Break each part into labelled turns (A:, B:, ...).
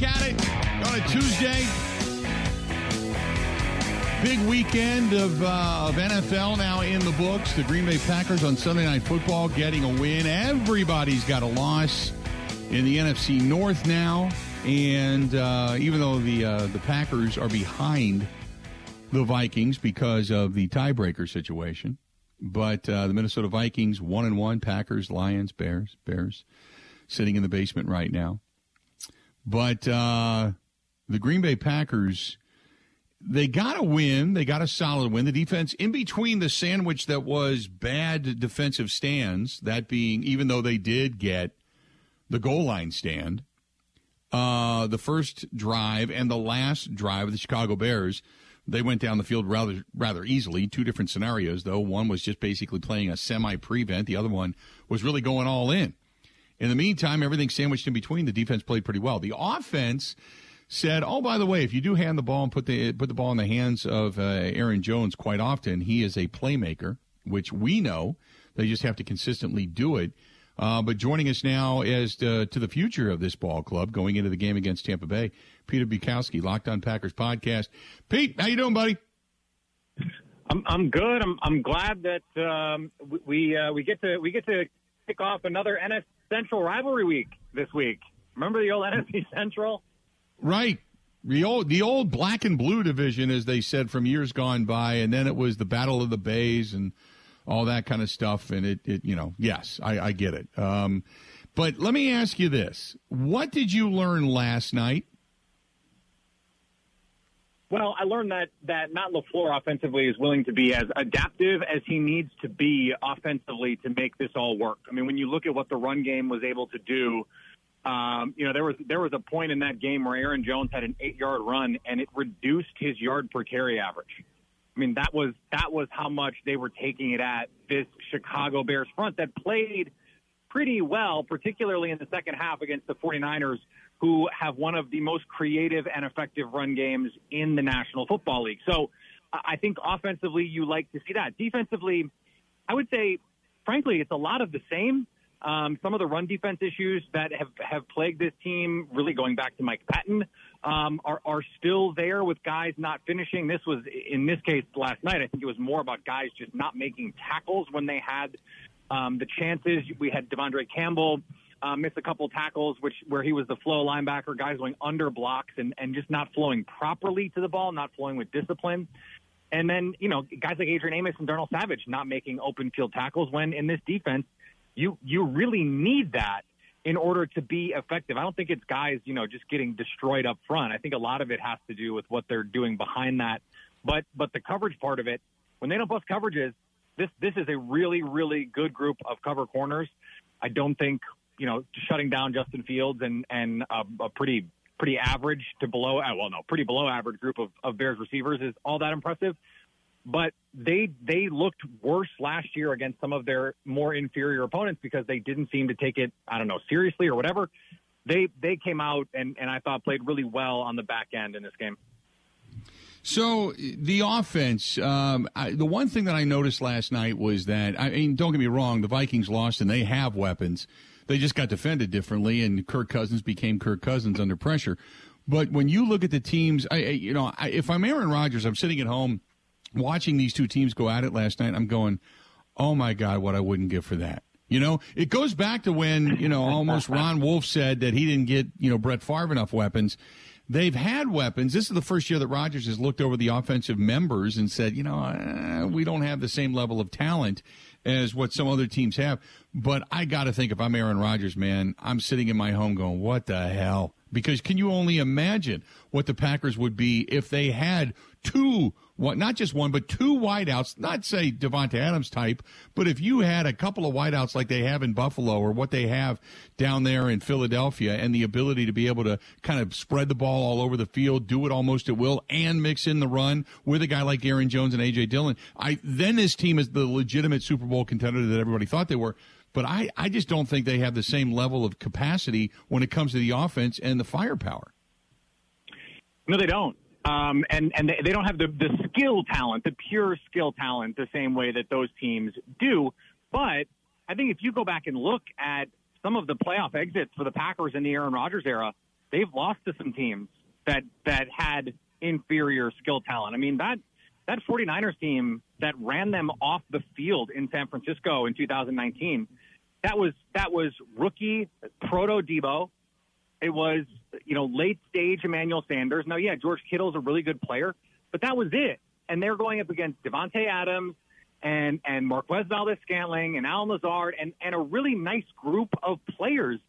A: back at it on a Tuesday. Big weekend of, uh, of NFL now in the books. The Green Bay Packers on Sunday Night Football getting a win. Everybody's got a loss in the NFC North now, and uh, even though the uh, the Packers are behind the Vikings because of the tiebreaker situation, but uh, the Minnesota Vikings one and one, Packers, Lions, Bears, Bears, sitting in the basement right now. But uh, the Green Bay Packers they got a win. They got a solid win. The defense, in between the sandwich that was bad defensive stands, that being, even though they did get the goal line stand, uh, the first drive and the last drive of the Chicago Bears, they went down the field rather rather easily. Two different scenarios, though. One was just basically playing a semi prevent. The other one was really going all in. In the meantime, everything sandwiched in between. The defense played pretty well. The offense said, "Oh, by the way, if you do hand the ball and put the put the ball in the hands of uh, Aaron Jones quite often, he is a playmaker, which we know. They just have to consistently do it." Uh, but joining us now as to, to, the future of this ball club going into the game against Tampa Bay, Peter Bukowski, Locked On Packers podcast. Pete, how you doing, buddy?
B: I'm I'm good. I'm I'm glad that um, we uh, we get to we get to kick off another NFC Central rivalry week this week. Remember the old NFC Central?
A: Right. The old, the old black and blue division, as they said from years gone by, and then it was the Battle of the Bays and all that kind of stuff. And it, it you know, yes, I, I get it. Um, but let me ask you this: What did you learn last night?
B: Well, I learned that that Matt LaFleur offensively is willing to be as adaptive as he needs to be offensively to make this all work. I mean, when you look at what the run game was able to do um, you know, there was there was a point in that game where Aaron Jones had an eight yard run and it reduced his yard per carry average. I mean, that was that was how much they were taking it at this Chicago Bears front that played pretty well, particularly in the second half against the 49ers, who have one of the most creative and effective run games in the National Football League. So I think offensively, you like to see that. Defensively, I would say, frankly, it's a lot of the same. Um, some of the run defense issues that have, have plagued this team, really going back to Mike Pettine, um, are, are still there with guys not finishing. This was, in this case, last night, I think it was more about guys just not making tackles when they had um, the chances. We had De'Vondre Campbell uh, miss a couple tackles, which where he was the flow linebacker, guys going under blocks and, and just not flowing properly to the ball, not flowing with discipline. And then, you know, guys like Adrian Amos and Darnell Savage not making open field tackles when in this defense – you you really need that in order to be effective. I don't think it's guys, you know, just getting destroyed up front. I think a lot of it has to do with what they're doing behind that. But but the coverage part of it, when they don't bust coverages, this this is a really really good group of cover corners. I don't think you know shutting down Justin Fields and and a, a pretty pretty average to below uh, well no pretty below average group of, of Bears receivers is all that impressive but they they looked worse last year against some of their more inferior opponents because they didn't seem to take it I don't know seriously or whatever. They they came out and and I thought played really well on the back end in this game.
A: So the offense, um, I, the one thing that I noticed last night was that I mean, don't get me wrong, the Vikings lost and they have weapons. They just got defended differently, and Kirk Cousins became Kirk Cousins under pressure. But when you look at the teams, I, I you know, I, if I'm Aaron Rodgers, I'm sitting at home watching these two teams go at it last night, I'm going, oh my God, what I wouldn't give for that. You know, it goes back to when, you know, almost Ron Wolf said that he didn't get, you know, Brett Favre enough weapons. They've had weapons. This is the first year that Rodgers has looked over the offensive members and said, you know, uh, we don't have the same level of talent as what some other teams have. But I got to think if I'm Aaron Rodgers, man, I'm sitting in my home going, what the hell? Because can you only imagine what the Packers would be if they had two one, not just one, but two wideouts, not say Davante Adams type, but if you had a couple of wideouts like they have in Buffalo or what they have down there in Philadelphia and the ability to be able to kind of spread the ball all over the field, do it almost at will, and mix in the run with a guy like Aaron Jones and A.J. Dillon, I, then this team is the legitimate Super Bowl contender that everybody thought they were. But I, I just don't think they have the same level of capacity when it comes to the offense and the firepower.
B: No, they don't. Um, and and they don't have the, the skill talent, the pure skill talent, the same way that those teams do. But I think if you go back and look at some of the playoff exits for the Packers in the Aaron Rodgers era, they've lost to some teams that that had inferior skill talent. I mean that that 49ers team that ran them off the field in San Francisco in 2019, that was that was rookie proto Deebo. It was you know late stage Emmanuel Sanders. Now yeah, George Kittle's a really good player, but that was it. And they're going up against Davante Adams and and Marquez Valdes Scantling and Allen Lazard and and a really nice group of players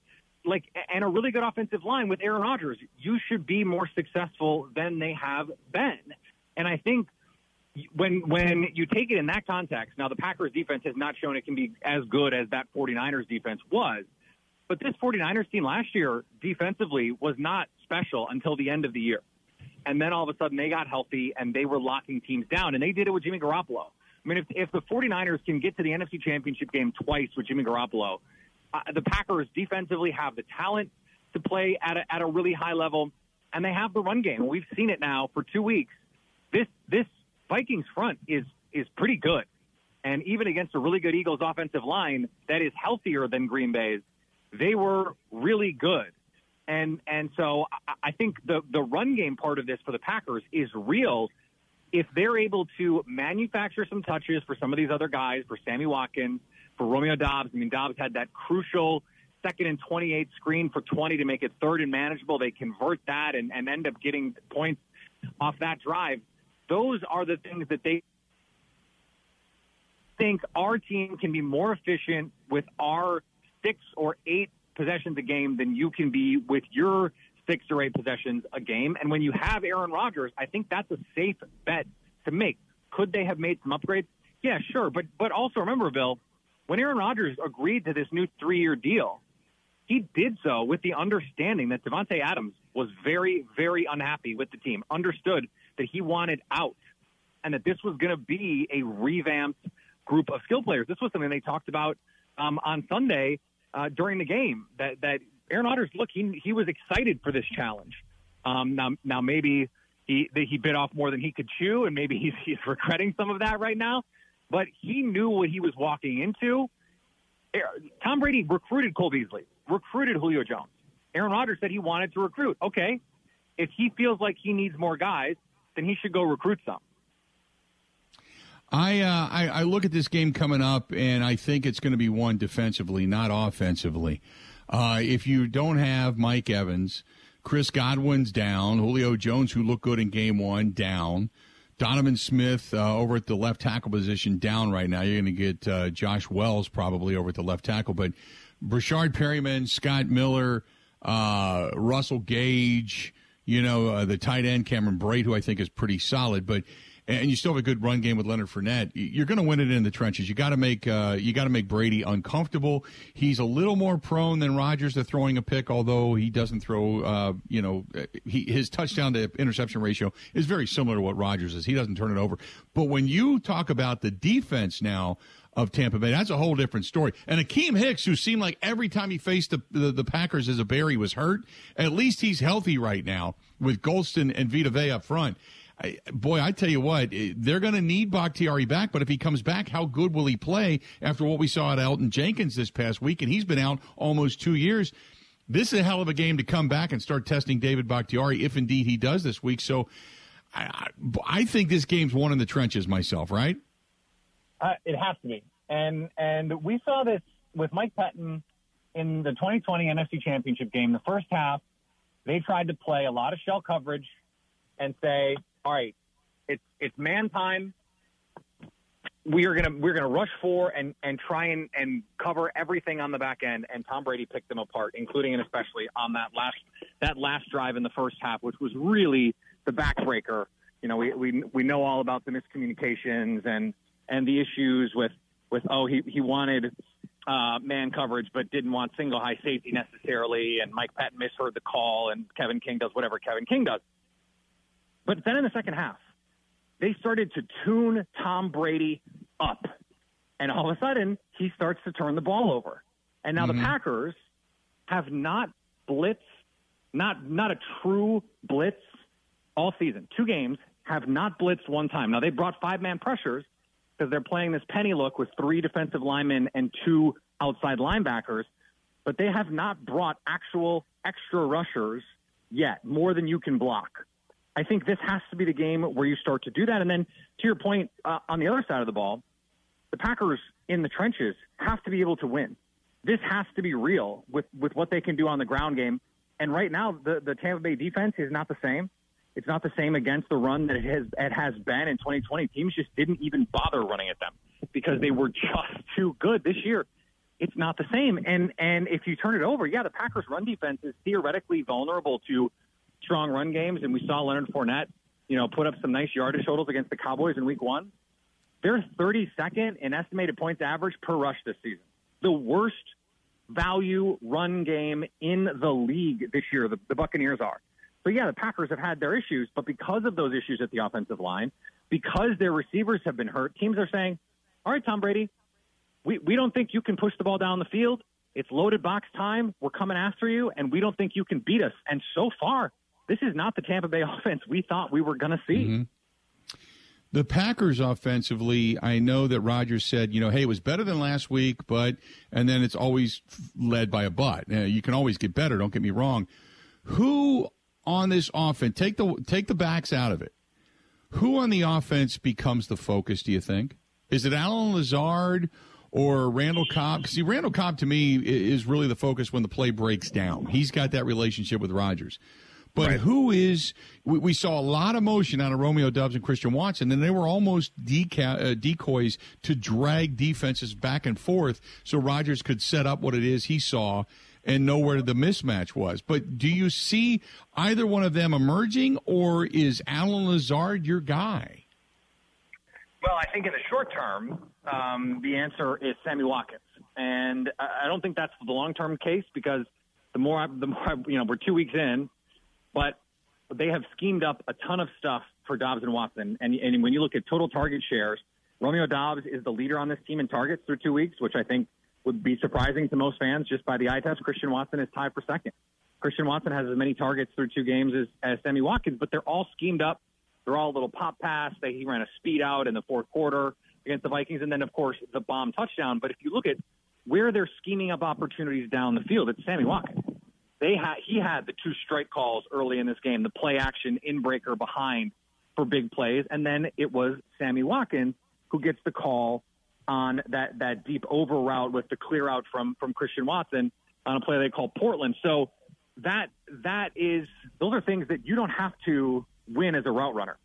B: like and a really good offensive line with Aaron Rodgers. You should be more successful than they have been. And I think when when you take it in that context, now the Packers defense has not shown it can be as good as that 49ers defense was. But this 49ers team last year defensively was not special until the end of the year. And then all of a sudden they got healthy and they were locking teams down and they did it with Jimmy Garoppolo. I mean, if, if the 49ers can get to the NFC Championship game twice with Jimmy Garoppolo, uh, the Packers defensively have the talent to play at a, at a really high level, and they have the run game. We've seen it now for two weeks. This this Vikings front is is pretty good, and even against a really good Eagles offensive line that is healthier than Green Bay's, they were really good. And and so I think the the run game part of this for the Packers is real if they're able to manufacture some touches for some of these other guys, for Sammy Watkins, for Romeo Doubs, I mean, Doubs had that crucial second and 28 screen for 20 to make it third and manageable. They convert that and, and end up getting points off that drive. Those are the things that they think our team can be more efficient with our six or eight possessions a game than you can be with your six or eight possessions a game. And when you have Aaron Rodgers, I think that's a safe bet to make. Could they have made some upgrades? Yeah, sure. But but also remember, Bill, when Aaron Rodgers agreed to this new three-year deal, he did so with the understanding that Davante Adams was very, very unhappy with the team, understood that he wanted out, and that this was going to be a revamped group of skill players. This was something they talked about um, on Sunday uh, during the game. That that Aaron Rodgers, look, he he was excited for this challenge. Um, now, now maybe he he bit off more than he could chew, and maybe he's he's regretting some of that right now. But he knew what he was walking into. Tom Brady recruited Cole Beasley, recruited Julio Jones. Aaron Rodgers said he wanted to recruit. Okay, if he feels like he needs more guys, then he should go recruit some.
A: I, uh, I, I look at this game coming up, and I think it's going to be won defensively, not offensively. Uh, if you don't have Mike Evans, Chris Godwin's down, Julio Jones, who looked good in game one, down. Donovan Smith uh, over at the left tackle position down right now. You're going to get uh, Josh Wells probably over at the left tackle, but Breshad Perriman, Scott Miller, uh, Russell Gage, you know, uh, the tight end Cameron Brate, who I think is pretty solid, but and you still have a good run game with Leonard Fournette, you're going to win it in the trenches. You got to make uh, you got to make Brady uncomfortable. He's a little more prone than Rodgers to throwing a pick, although he doesn't throw. Uh, you know, he, his touchdown to interception ratio is very similar to what Rodgers is. He doesn't turn it over. But when you talk about the defense now of Tampa Bay. That's a whole different story. And Akiem Hicks, who seemed like every time he faced the, the, the Packers as a bear, he was hurt. At least he's healthy right now with Gholston and Vita Vea up front. I, boy, I tell you what, eh, they're going to need Bakhtiari back. But if he comes back, how good will he play after what we saw at Elgton Jenkins this past week? And he's been out almost two years. This is a hell of a game to come back and start testing David Bakhtiari if indeed he does this week. So I, I think this game's one in the trenches myself, right?
B: Uh, it has to be. And and we saw this with Mike Pettine in the 2020 NFC Championship game. The first half, they tried to play a lot of shell coverage and say, all right, it's it's man time. We are gonna we're gonna rush for and and try and and cover everything on the back end. And Tom Brady picked them apart, including and especially on that last that last drive in the first half, which was really the backbreaker. You know, we we we know all about the miscommunications and and the issues with with oh he he wanted uh, man coverage but didn't want single high safety necessarily, and Mike Pettine misheard the call, and Kevin King does whatever Kevin King does. But then in the second half, they started to tune Tom Brady up. And all of a sudden, he starts to turn the ball over. And now mm-hmm. the Packers have not blitzed, not, not a true blitz all season. Two games have not blitzed one time. Now, they brought five man pressures because they're playing this penny look with three defensive linemen and two outside linebackers, but they have not brought actual extra rushers yet, more than you can block. I think this has to be the game where you start to do that. And then to your point, uh, on the other side of the ball, the Packers in the trenches have to be able to win. This has to be real with, with what they can do on the ground game. And right now, the, the Tampa Bay defense is not the same. It's not the same against the run that it has, it has been in 2020. Teams just didn't even bother running at them because they were just too good this year. It's not the same. And and if you turn it over, yeah, the Packers' run defense is theoretically vulnerable to strong run games, and we saw Leonard Fournette, you know, put up some nice yardage totals against the Cowboys in Week One. They're 32nd in estimated points average per rush this season. The worst value run game in the league this year. The, the Buccaneers are. So yeah, the Packers have had their issues, but because of those issues at the offensive line, because their receivers have been hurt, teams are saying, "All right, Tom Brady, we we don't think you can push the ball down the field. It's loaded box time. We're coming after you, and we don't think you can beat us." And so far, this is not the Tampa Bay offense we thought we were going to see.
A: Mm-hmm. The Packers offensively, I know that Rodgers said, you know, hey, it was better than last week, but, and then it's always led by a but. You can always get better, don't get me wrong. Who on this offense, take the, take the backs out of it. Who on the offense becomes the focus, do you think? Is it Allen Lazard or Randall Cobb? See, Randall Cobb to me is really the focus when the play breaks down. He's got that relationship with Rodgers. But right. who is? We, we, saw a lot of motion out of Romeo Doubs and Christian Watson, and they were almost deca- uh, decoys to drag defenses back and forth, so Rodgers could set up what it is he saw and know where the mismatch was. But do you see either one of them emerging, or is Allen Lazard your guy?
B: Well, I think in the short term, um, the answer is Sammy Watkins, and I don't think that's the long term case because the more I, the more I, you know, we're two weeks in but they have schemed up a ton of stuff for Doubs and Watson. And, and when you look at total target shares, Romeo Doubs is the leader on this team in targets through two weeks, which I think would be surprising to most fans just by the eye test. Christian Watson is tied for second. Christian Watson has as many targets through two games as, as Sammy Watkins, but they're all schemed up. They're all a little pop pass. They, he ran a speed out in the fourth quarter against the Vikings, and then of course the bomb touchdown. But if you look at where they're scheming up opportunities down the field, it's Sammy Watkins. They had he had the two strike calls early in this game, the play action in breaker behind for big plays, and then it was Sammy Watkins who gets the call on that that deep over route with the clear out from from Christian Watson on a play they call Portland. So that that is those are things that you don't have to win as a route runner.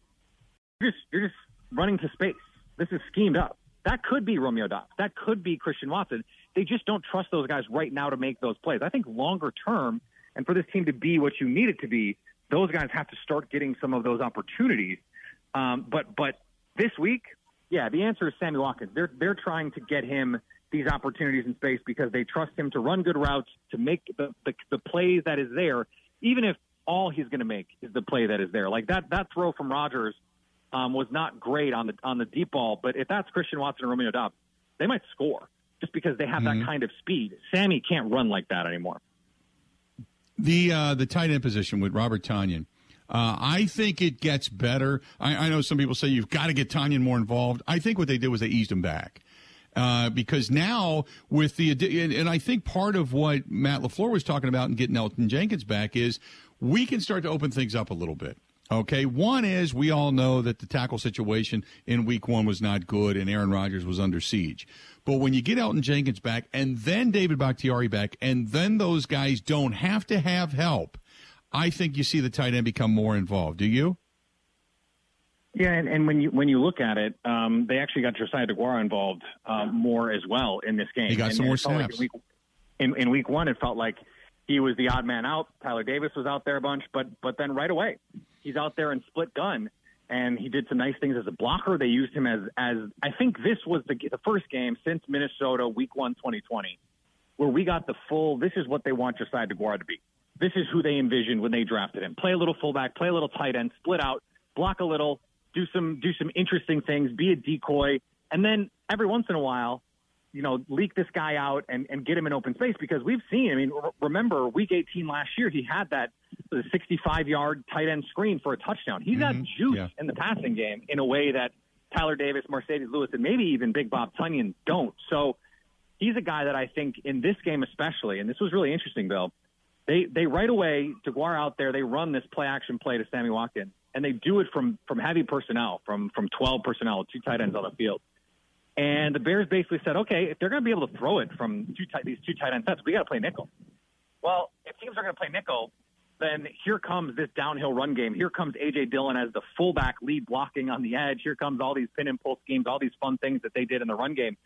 B: You're just you're just running to space. This is schemed up. That could be Romeo Doubs. That could be Christian Watson they just don't trust those guys right now to make those plays. I think longer term, and for this team to be what you need it to be, those guys have to start getting some of those opportunities. Um, but but this week, yeah, the answer is Sammy Watkins. They're they're trying to get him these opportunities in space because they trust him to run good routes, to make the the, the plays that is there, even if all he's going to make is the play that is there. Like that that throw from Rodgers um, was not great on the on the deep ball, but if that's Christian Watson and Romeo Doubs, they might score just because they have mm-hmm. that kind of speed. Sammy can't run like that anymore.
A: The uh, the tight end position with Robert Tonyan. Uh, I think it gets better. I, I, know some people say you've got to get Tonyan more involved. I think what they did was they eased him back. Uh, because now with the and, and I think part of what Matt LaFleur was talking about and getting Elton Jenkins back is we can start to open things up a little bit. Okay, one is we all know that the tackle situation in week one was not good and Aaron Rodgers was under siege. But when you get Elton Jenkins back and then David Bakhtiari back and then those guys don't have to have help, I think you see the tight end become more involved. Do you?
B: Yeah, and, and when you when you look at it, um, they actually got Josiah DeGuara involved um, more as well in this game.
A: He got
B: and,
A: some more snaps.
B: Like in, week, in, in week one, it felt like he was the odd man out. Tyler Davis was out there a bunch, but but then right away he's out there in split gun and he did some nice things as a blocker. They used him as as I think this was the the first game since Minnesota Week One 2020 where we got the full. This is what they want Josiah DeGuara to be. This is who they envisioned when they drafted him. Play a little fullback, play a little tight end, split out, block a little, do some do some interesting things, be a decoy, and then every once in a while you know, leak this guy out and, and get him in open space because we've seen, I mean, remember week 18 last year, he had that 65 yard tight end screen for a touchdown. He's mm-hmm. got juice yeah. in the passing game in a way that Tyler Davis, Marcedes Lewis, and maybe even Big Bob Tonyan don't. So he's a guy that I think in this game especially, and this was really interesting, Bill. They they right away DeGuara out there. They run this play action play to Sammy Watkins, and they do it from from heavy personnel, from from 12 personnel, two tight ends on the field. And the Bears basically said, okay, if they're going to be able to throw it from two tight, these two tight end sets, we got to play nickel. Well, if teams are going to play nickel, then here comes this downhill run game. Here comes AJ Dillon as the fullback lead blocking on the edge. Here comes all these pin and pull schemes, all these fun things that they did in the run game.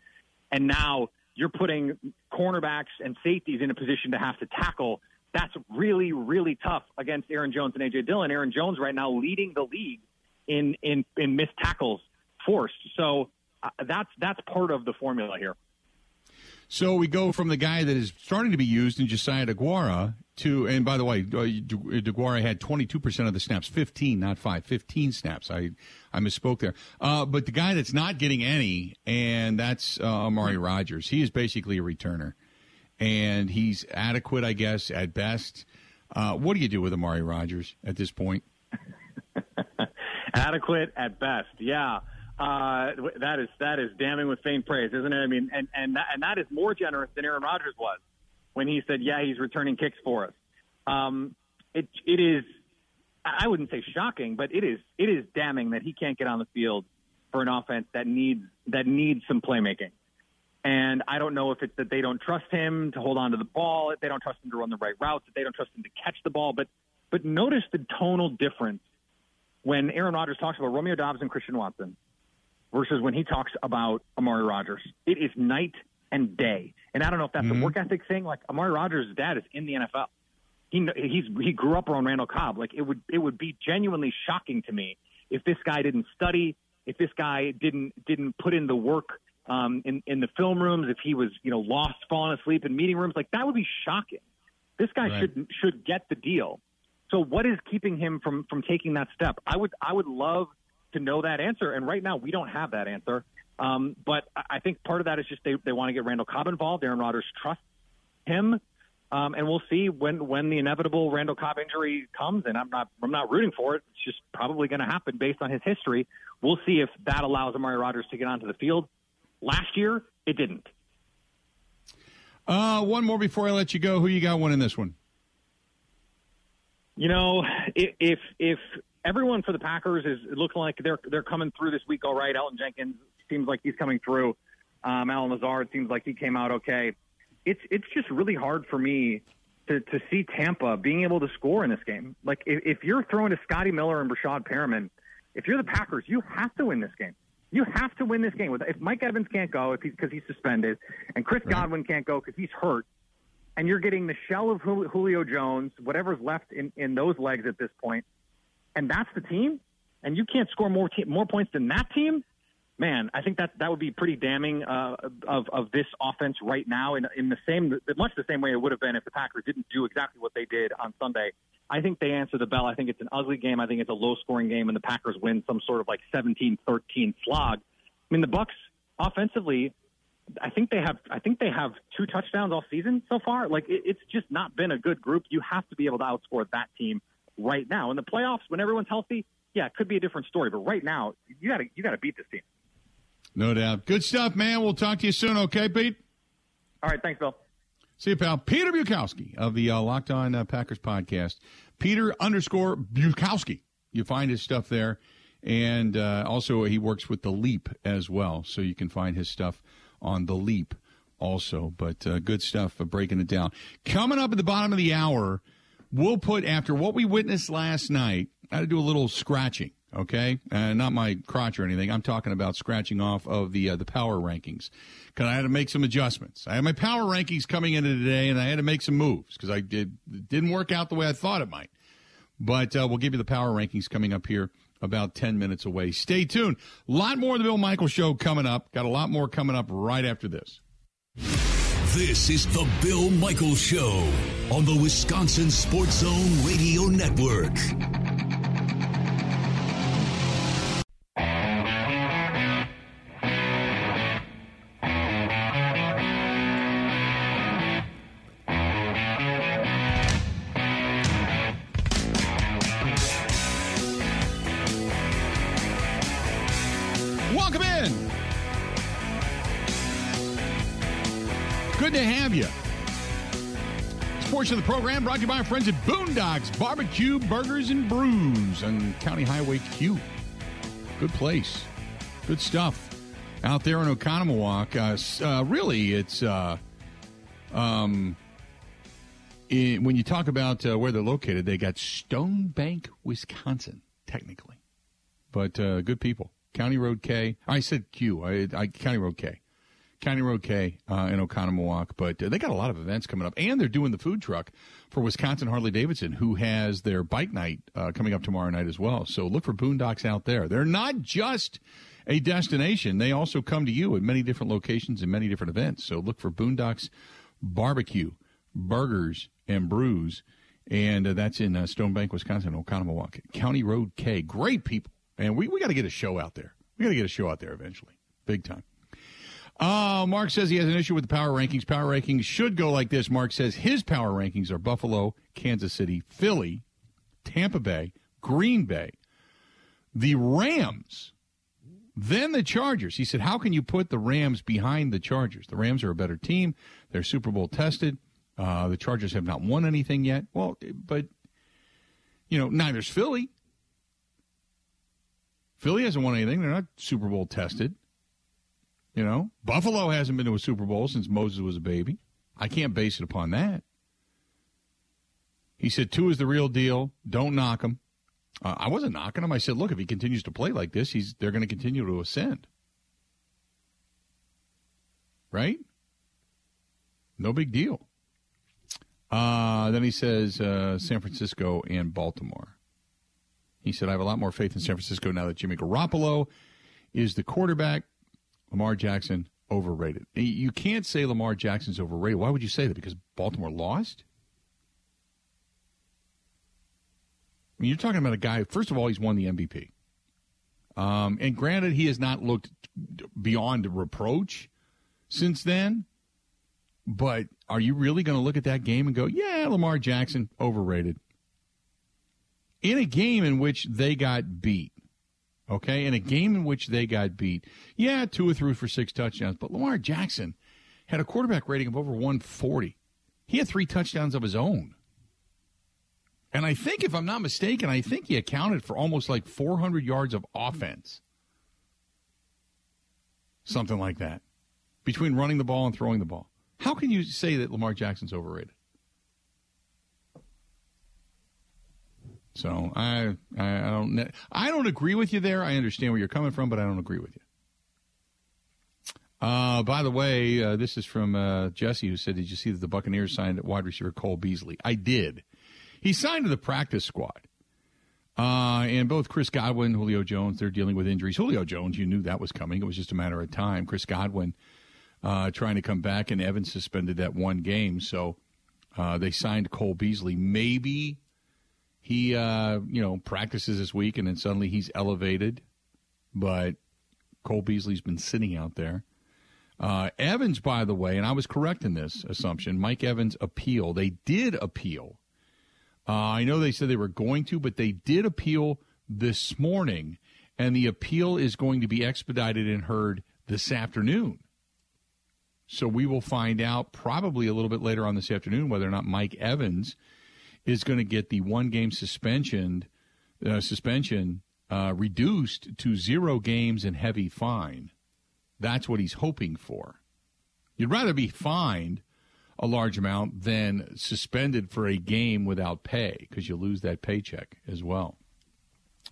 B: And now you're putting cornerbacks and safeties in a position to have to tackle. That's really, really tough against Aaron Jones and AJ Dillon. Aaron Jones right now leading the league in in in missed tackles forced. So that's that's part of the formula here.
A: So we go from the guy that is starting to be used in Josiah DeGuara to, and by the way, uh, DeGuara had 22% of the snaps, 15, not five, 15 snaps. I, I misspoke there. Uh, but the guy that's not getting any, and that's uh, Amari Rodgers. He is basically a returner, and he's adequate, I guess, at best. Uh, what do you do with Amari Rodgers at this point?
B: adequate at best, yeah. Uh, that is that is damning with faint praise, isn't it? I mean, and and that, and that is more generous than Aaron Rodgers was when he said, "Yeah, he's returning kicks for us." Um, it it is, I wouldn't say shocking, but it is it is damning that he can't get on the field for an offense that needs that needs some playmaking. And I don't know if it's that they don't trust him to hold on to the ball, if they don't trust him to run the right routes, if they don't trust him to catch the ball. But but notice the tonal difference when Aaron Rodgers talks about Romeo Doubs and Christian Watson versus when he talks about Amari Rodgers. It is night and day. And I don't know if that's mm-hmm. a work ethic thing. Like Amari Rodgers' dad is in the NFL. He he's he grew up around Randall Cobb. Like it would it would be genuinely shocking to me if this guy didn't study, if this guy didn't didn't put in the work um, in in the film rooms, if he was you know lost, falling asleep in meeting rooms. Like that would be shocking. This guy right. should should get the deal. So what is keeping him from from taking that step? I would I would love to know that answer. And right now, we don't have that answer. Um, but I think part of that is just they, they want to get Randall Cobb involved. Aaron Rodgers trusts him. Um, and we'll see when, when the inevitable Randall Cobb injury comes. And I'm not I'm not rooting for it. It's just probably going to happen based on his history. We'll see if that allows Amari Rodgers to get onto the field. Last year, it didn't.
A: Uh, one more before I let you go. Who you got winning this one?
B: You know, if if everyone for the Packers is looking like they're they're coming through this week all right. Elgton Jenkins seems like he's coming through. Um, Allen Lazard seems like he came out okay. It's it's just really hard for me to to see Tampa being able to score in this game. Like if, if you're throwing to Scotty Miller and Breshad Perriman, if you're the Packers, you have to win this game. You have to win this game. If Mike Evans can't go if he's because he's suspended, and Chris right. Godwin can't go because he's hurt, and you're getting the shell of Julio Jones, whatever's left in, in those legs at this point, and that's the team, and you can't score more te- more points than that team, man, I think that that would be pretty damning uh, of of this offense right now. In in the same much the same way it would have been if the Packers didn't do exactly what they did on Sunday. I think they answer the bell. I think it's an ugly game. I think it's a low scoring game, and the Packers win some sort of like 17-13 slog. I mean, the Bucks offensively. I think they have. I think they have two touchdowns all season so far. Like it, it's just not been a good group. You have to be able to outscore that team right now. In the playoffs, when everyone's healthy, yeah, it could be a different story. But right now, you got to you got to beat this team.
A: No doubt. Good stuff, man. We'll talk to you soon. Okay, Pete.
B: All right. Thanks, Bill.
A: See you, pal. Peter Bukowski of the uh, Locked On uh, Packers podcast. Peter underscore Bukowski. You find his stuff there. And uh, also, he works with The Leap as well. So you can find his stuff on The Leap also. But uh, good stuff for breaking it down. Coming up at the bottom of the hour, we'll put after what we witnessed last night. I had to do a little scratching. Okay, uh, not my crotch or anything. I'm talking about scratching off of the uh, the power rankings because I had to make some adjustments. I had my power rankings coming into today, and I had to make some moves because I did didn't work out the way I thought it might. But uh, we'll give you the power rankings coming up here about 10 minutes away. Stay tuned. A lot more of the Bill Michaels Show coming up. Got a lot more coming up right after this.
C: This is the Bill Michaels Show on the Wisconsin Sports Zone Radio Network. Welcome in.
A: Good to have you portion of the program brought to you by our friends at Boondocks Barbecue Burgers and Brews on County Highway Q. Good place. Good stuff out there in Oconomowoc. Uh, uh, really, it's uh, um, it, when you talk about uh, where they're located, they got Stone Bank, Wisconsin, technically, but uh, good people. County Road K. I said Q. I, I County Road K. County Road K uh, in Oconomowoc, but they got a lot of events coming up, and they're doing the food truck for Wisconsin Harley Davidson, who has their bike night uh, coming up tomorrow night as well. So look for Boondocks out there. They're not just a destination; they also come to you at many different locations and many different events. So look for Boondocks Barbecue, Burgers, and Brews, and uh, that's in uh, Stone Bank, Wisconsin, Oconomowoc, County Road K. Great people, and we we got to get a show out there. We got to get a show out there eventually, big time. Uh, Mark says he has an issue with the power rankings. Power rankings should go like this. Mark says his power rankings are Buffalo, Kansas City, Philly, Tampa Bay, Green Bay, the Rams, then the Chargers. He said, How can you put the Rams behind the Chargers? The Rams are a better team. They're Super Bowl tested. Uh, the Chargers have not won anything yet. Well, but, you know, neither's Philly. Philly hasn't won anything. They're not Super Bowl tested. You know, Buffalo hasn't been to a Super Bowl since Moses was a baby. I can't base it upon that. He said Tua is the real deal. Don't knock him. Uh, I wasn't knocking him. I said, look, if he continues to play like this, he's they're going to continue to ascend. Right? No big deal. Uh, then he says uh, San Francisco and Baltimore. He said, I have a lot more faith in San Francisco now that Jimmy Garoppolo is the quarterback. Lamar Jackson overrated. You can't say Lamar Jackson's overrated. Why would you say that? Because Baltimore lost? I mean, you're talking about a guy, first of all, he's won the MVP. Um, and granted, he has not looked beyond reproach since then. But are you really going to look at that game and go, yeah, Lamar Jackson, overrated? In a game in which they got beat, okay, in a game in which they got beat. Yeah, two or three for six touchdowns, but Lamar Jackson had a quarterback rating of over 140. He had three touchdowns of his own. And I think, if I'm not mistaken, I think he accounted for almost like 400 yards of offense. Something like that. Between running the ball and throwing the ball. How can you say that Lamar Jackson's overrated? So I, I, don't I don't agree with you there. I understand where you're coming from, but I don't agree with you. Uh, by the way, uh, this is from uh, Jesse, who said, "Did you see that the Buccaneers signed wide receiver Cole Beasley?" I did. He signed to the practice squad. Uh, and both Chris Godwin, and Julio Jones, they're dealing with injuries. Julio Jones, you knew that was coming. It was just a matter of time. Chris Godwin uh, trying to come back, and Evans suspended that one game. So uh, they signed Cole Beasley. Maybe he, uh, you know, practices this week, and then suddenly he's elevated. But Cole Beasley's been sitting out there. Uh, Evans, by the way, and I was correct in this assumption. Mike Evans appeal. They did appeal. Uh, I know they said they were going to, but they did appeal this morning, and the appeal is going to be expedited and heard this afternoon. So we will find out probably a little bit later on this afternoon whether or not Mike Evans is going to get the one game suspension uh, suspension uh, reduced to zero games and heavy fine. That's what he's hoping for. You'd rather be fined a large amount than suspended for a game without pay because you lose that paycheck as well.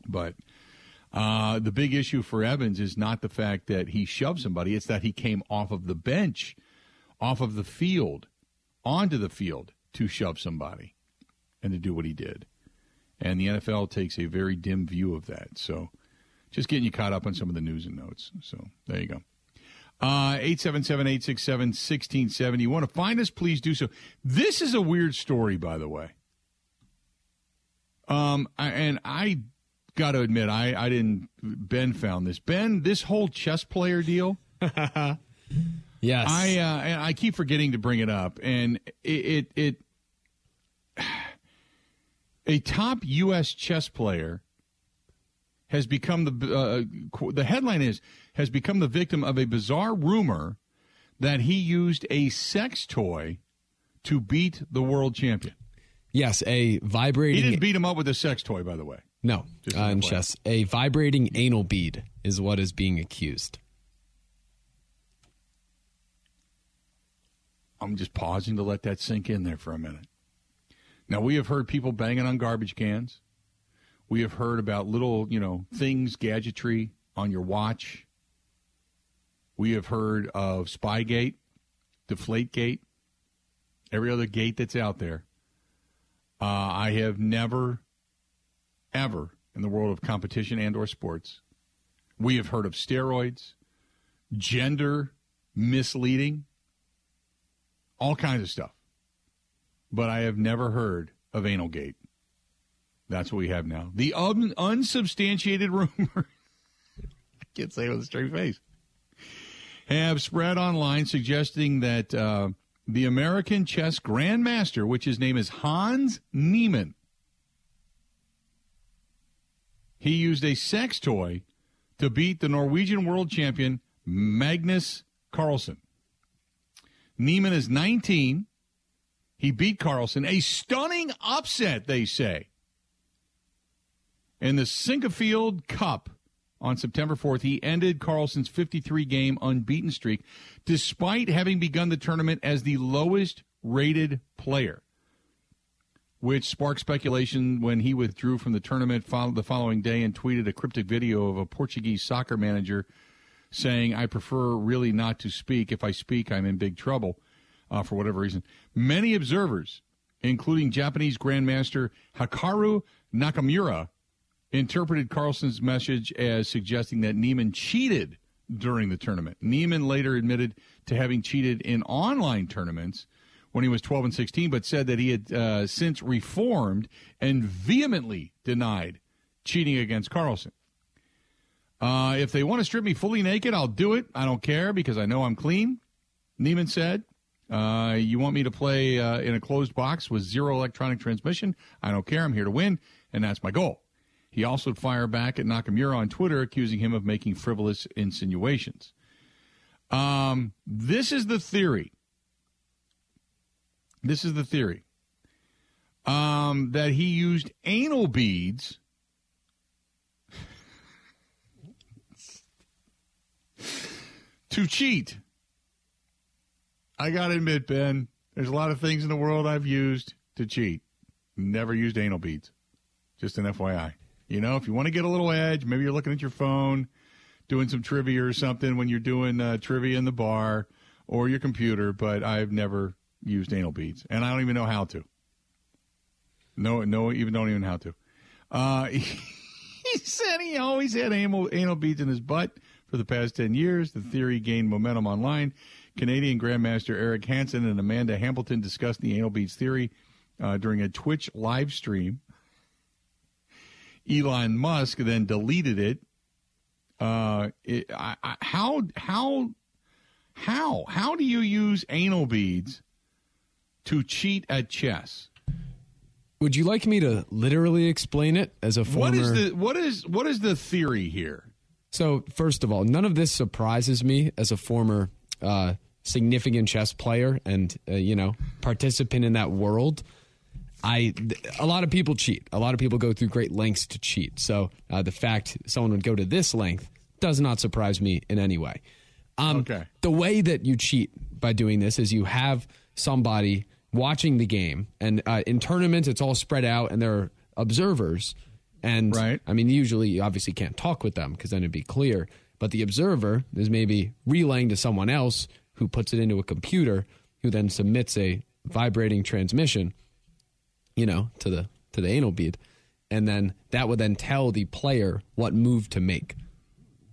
A: But uh, the big issue for Evans is not the fact that he shoved somebody; it's that he came off of the bench, off of the field, onto the field to shove somebody and to do what he did. And the NFL takes a very dim view of that. So just getting you caught up on some of the news and notes. So there you go. Uh, 877 867 1670. You want to find us? Please do so. This is a weird story, by the way. Um, I, and I got to admit, I, I didn't. Ben found this. Ben, this whole chess player deal.
D: yes.
A: I uh, I keep forgetting to bring it up, and it, it, it a top U.S. chess player has become the uh, the headline is has become the victim of a bizarre rumor that he used a sex toy to beat the world champion.
D: Yes, a vibrating.
A: He didn't beat him up with a sex toy, by the way.
D: No,
A: Just
D: uh, in chess, a vibrating anal bead is what is being accused.
A: I'm just pausing to let that sink in there for a minute. Now, we have heard people banging on garbage cans. We have heard about little, you know, things, gadgetry on your watch. We have heard of Spygate, Deflategate, every other gate that's out there. Uh, I have never, ever in the world of competition and or sports, we have heard of steroids, gender misleading, all kinds of stuff. But I have never heard of Analgate. That's what we have now. The un- unsubstantiated rumor, I can't say it with a straight face, have spread online suggesting that uh, the American chess grandmaster, which his name is Hans Niemann, he used a sex toy to beat the Norwegian world champion Magnus Carlsen. Niemann is 19. He beat Carlsen. A stunning upset, they say. In the Sinquefield Cup on September 4th, he ended Carlsen's 53 game unbeaten streak despite having begun the tournament as the lowest rated player, which sparked speculation when he withdrew from the tournament the following day and tweeted a cryptic video of a Portuguese soccer manager saying, I prefer really not to speak. If I speak, I'm in big trouble uh, for whatever reason. Many observers, including Japanese Grandmaster Hikaru Nakamura, interpreted Carlsen's message as suggesting that Niemann cheated during the tournament. Niemann later admitted to having cheated in online tournaments when he was 12 and 16, but said that he had uh, since reformed and vehemently denied cheating against Carlsen. Uh, if they want to strip me fully naked, I'll do it. I don't care because I know I'm clean. Niemann said, uh, You want me to play uh, in a closed box with zero electronic transmission? I don't care. I'm here to win, and that's my goal. He also fired back at Nakamura on Twitter, accusing him of making frivolous insinuations. Um, this is the theory. This is the theory um, that he used anal beads to cheat. I got to admit, Ben, there's a lot of things in the world I've used to cheat. Never used anal beads. Just an FYI. You know, if you want to get a little edge, maybe you're looking at your phone, doing some trivia or something when you're doing uh, trivia in the bar or your computer, but I've never used anal beads, and I don't even know how to. No, no, even don't even know how to. Uh, he said he always had anal, anal beads in his butt for the past 10 years. The theory gained momentum online. Canadian Grandmaster Eric Hansen and Amanda Hamilton discussed the anal beads theory uh, during a Twitch live stream. Elon Musk then deleted it. Uh, it I, I, how how how how do you use anal beads to cheat at chess?
D: Would you like me to literally explain it as a former?
A: What is the what is what is the theory here?
D: So, first of all, none of this surprises me as a former uh, significant chess player and uh, you know participant in that world. I th- a lot of people cheat. A lot of people go through great lengths to cheat. So uh, the fact someone would go to this length does not surprise me in any way. Um,
A: Okay.
D: The way that you cheat by doing this is you have somebody watching the game, and uh, in tournaments it's all spread out, and there are observers. And
A: Right.
D: I mean, usually you obviously can't talk with them because then it'd be clear. But the observer is maybe relaying to someone else who puts it into a computer, who then submits a vibrating transmission you know, to the to the anal bead, and then that would then tell the player what move to make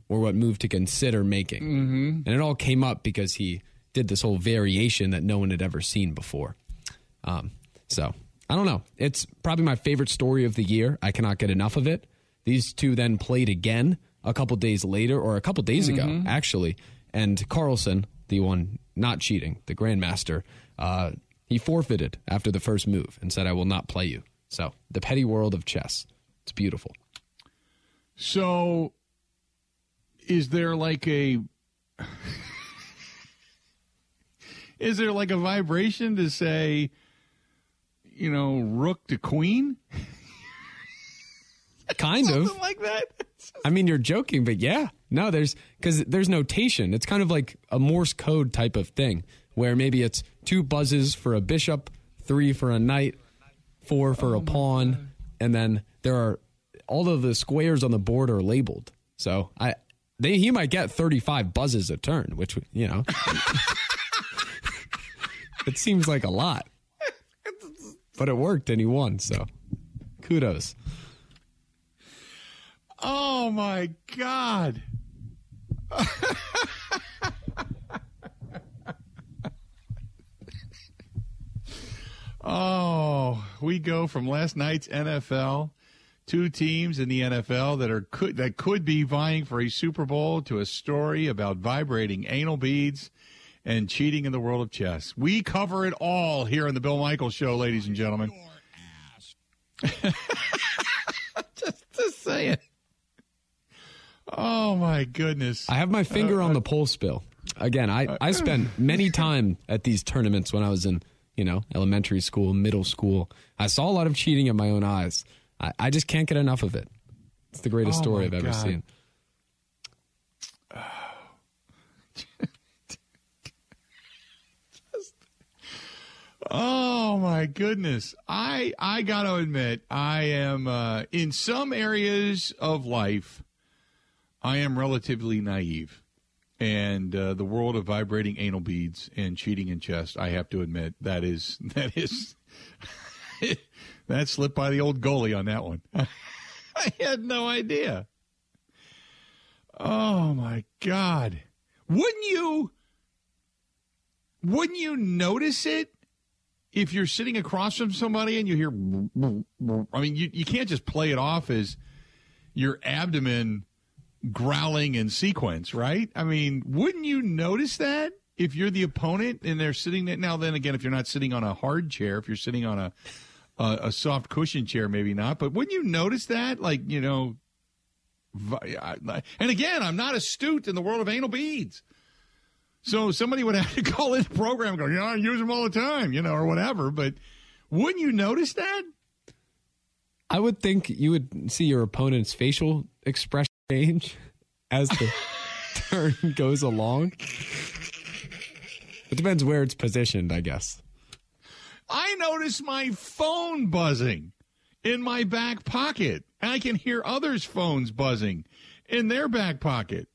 D: or what move to consider making. Mm-hmm. And it all came up because he did this whole variation that no one had ever seen before. Um, so I don't know. It's probably my favorite story of the year. I cannot get enough of it. These two then played again a couple days later, or a couple days ago, actually. And Carlsen, the one not cheating, the grandmaster, uh, he forfeited after the first move and said, "I will not play you." So the petty world of chess. It's beautiful.
A: So, is there like a is there like a vibration to say, you know, rook to queen?
D: Kind of.
A: Like that.
D: I mean, you're joking, but yeah. No, there's because there's notation. It's kind of like a Morse code type of thing where maybe it's two buzzes for a bishop, three for a knight, four for a pawn, and then there are all of the squares on the board are labeled. So I, they he might get 35 buzzes a turn, which you know, it seems like a lot, but it worked and he won. So kudos.
A: Oh my God. oh, we go from last night's NFL, two teams in the NFL that are could that could be vying for a Super Bowl to a story about vibrating anal beads and cheating in the world of chess. We cover it all here on the Bill Michaels show, ladies and gentlemen. just, just saying. Oh my goodness!
D: I have my finger on the pulse, Bill. Again, I, I spent many time at these tournaments when I was in, you know, elementary school, middle school. I saw a lot of cheating in my own eyes. I, I just can't get enough of it. It's the greatest
A: Oh,
D: story I've ever
A: God.
D: seen.
A: Oh my goodness. I I got to admit I am uh, in some areas of life I am relatively naive. And uh, the world of vibrating anal beads and cheating in chess, I have to admit that is that is that slipped by the old goalie on that one. I had no idea. Oh my god. Wouldn't you wouldn't you notice it if you're sitting across from somebody and you hear I mean you, you can't just play it off as your abdomen growling in sequence, right? I mean, wouldn't you notice that if you're the opponent and they're sitting there? Now, then again, if you're not sitting on a hard chair, if you're sitting on a a, a soft cushion chair, maybe not. But wouldn't you notice that? Like, you know, and again, I'm not astute in the world of anal beads. So somebody would have to call in the program and go, you know, I use them all the time, you know, or whatever. But wouldn't you notice that?
D: I would think you would see your opponent's facial expression change as the turn goes along. It depends where it's positioned, I guess.
A: I notice my phone buzzing in my back pocket. And I can hear others' phones buzzing in their back pocket.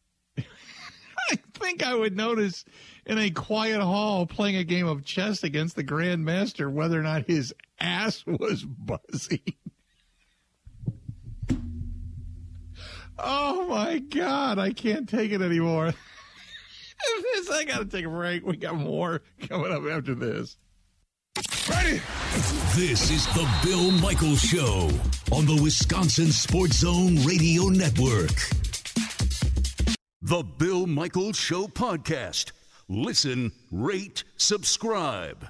A: I think I would notice in a quiet hall playing a game of chess against the Grand Master whether or not his ass was buzzing. Oh my God, I can't take it anymore. this, I got to take a break. We got more coming up after this. Ready?
C: This is the Bill Michaels Show on the Wisconsin Sports Zone Radio Network. The Bill Michaels Show podcast. Listen, rate, subscribe.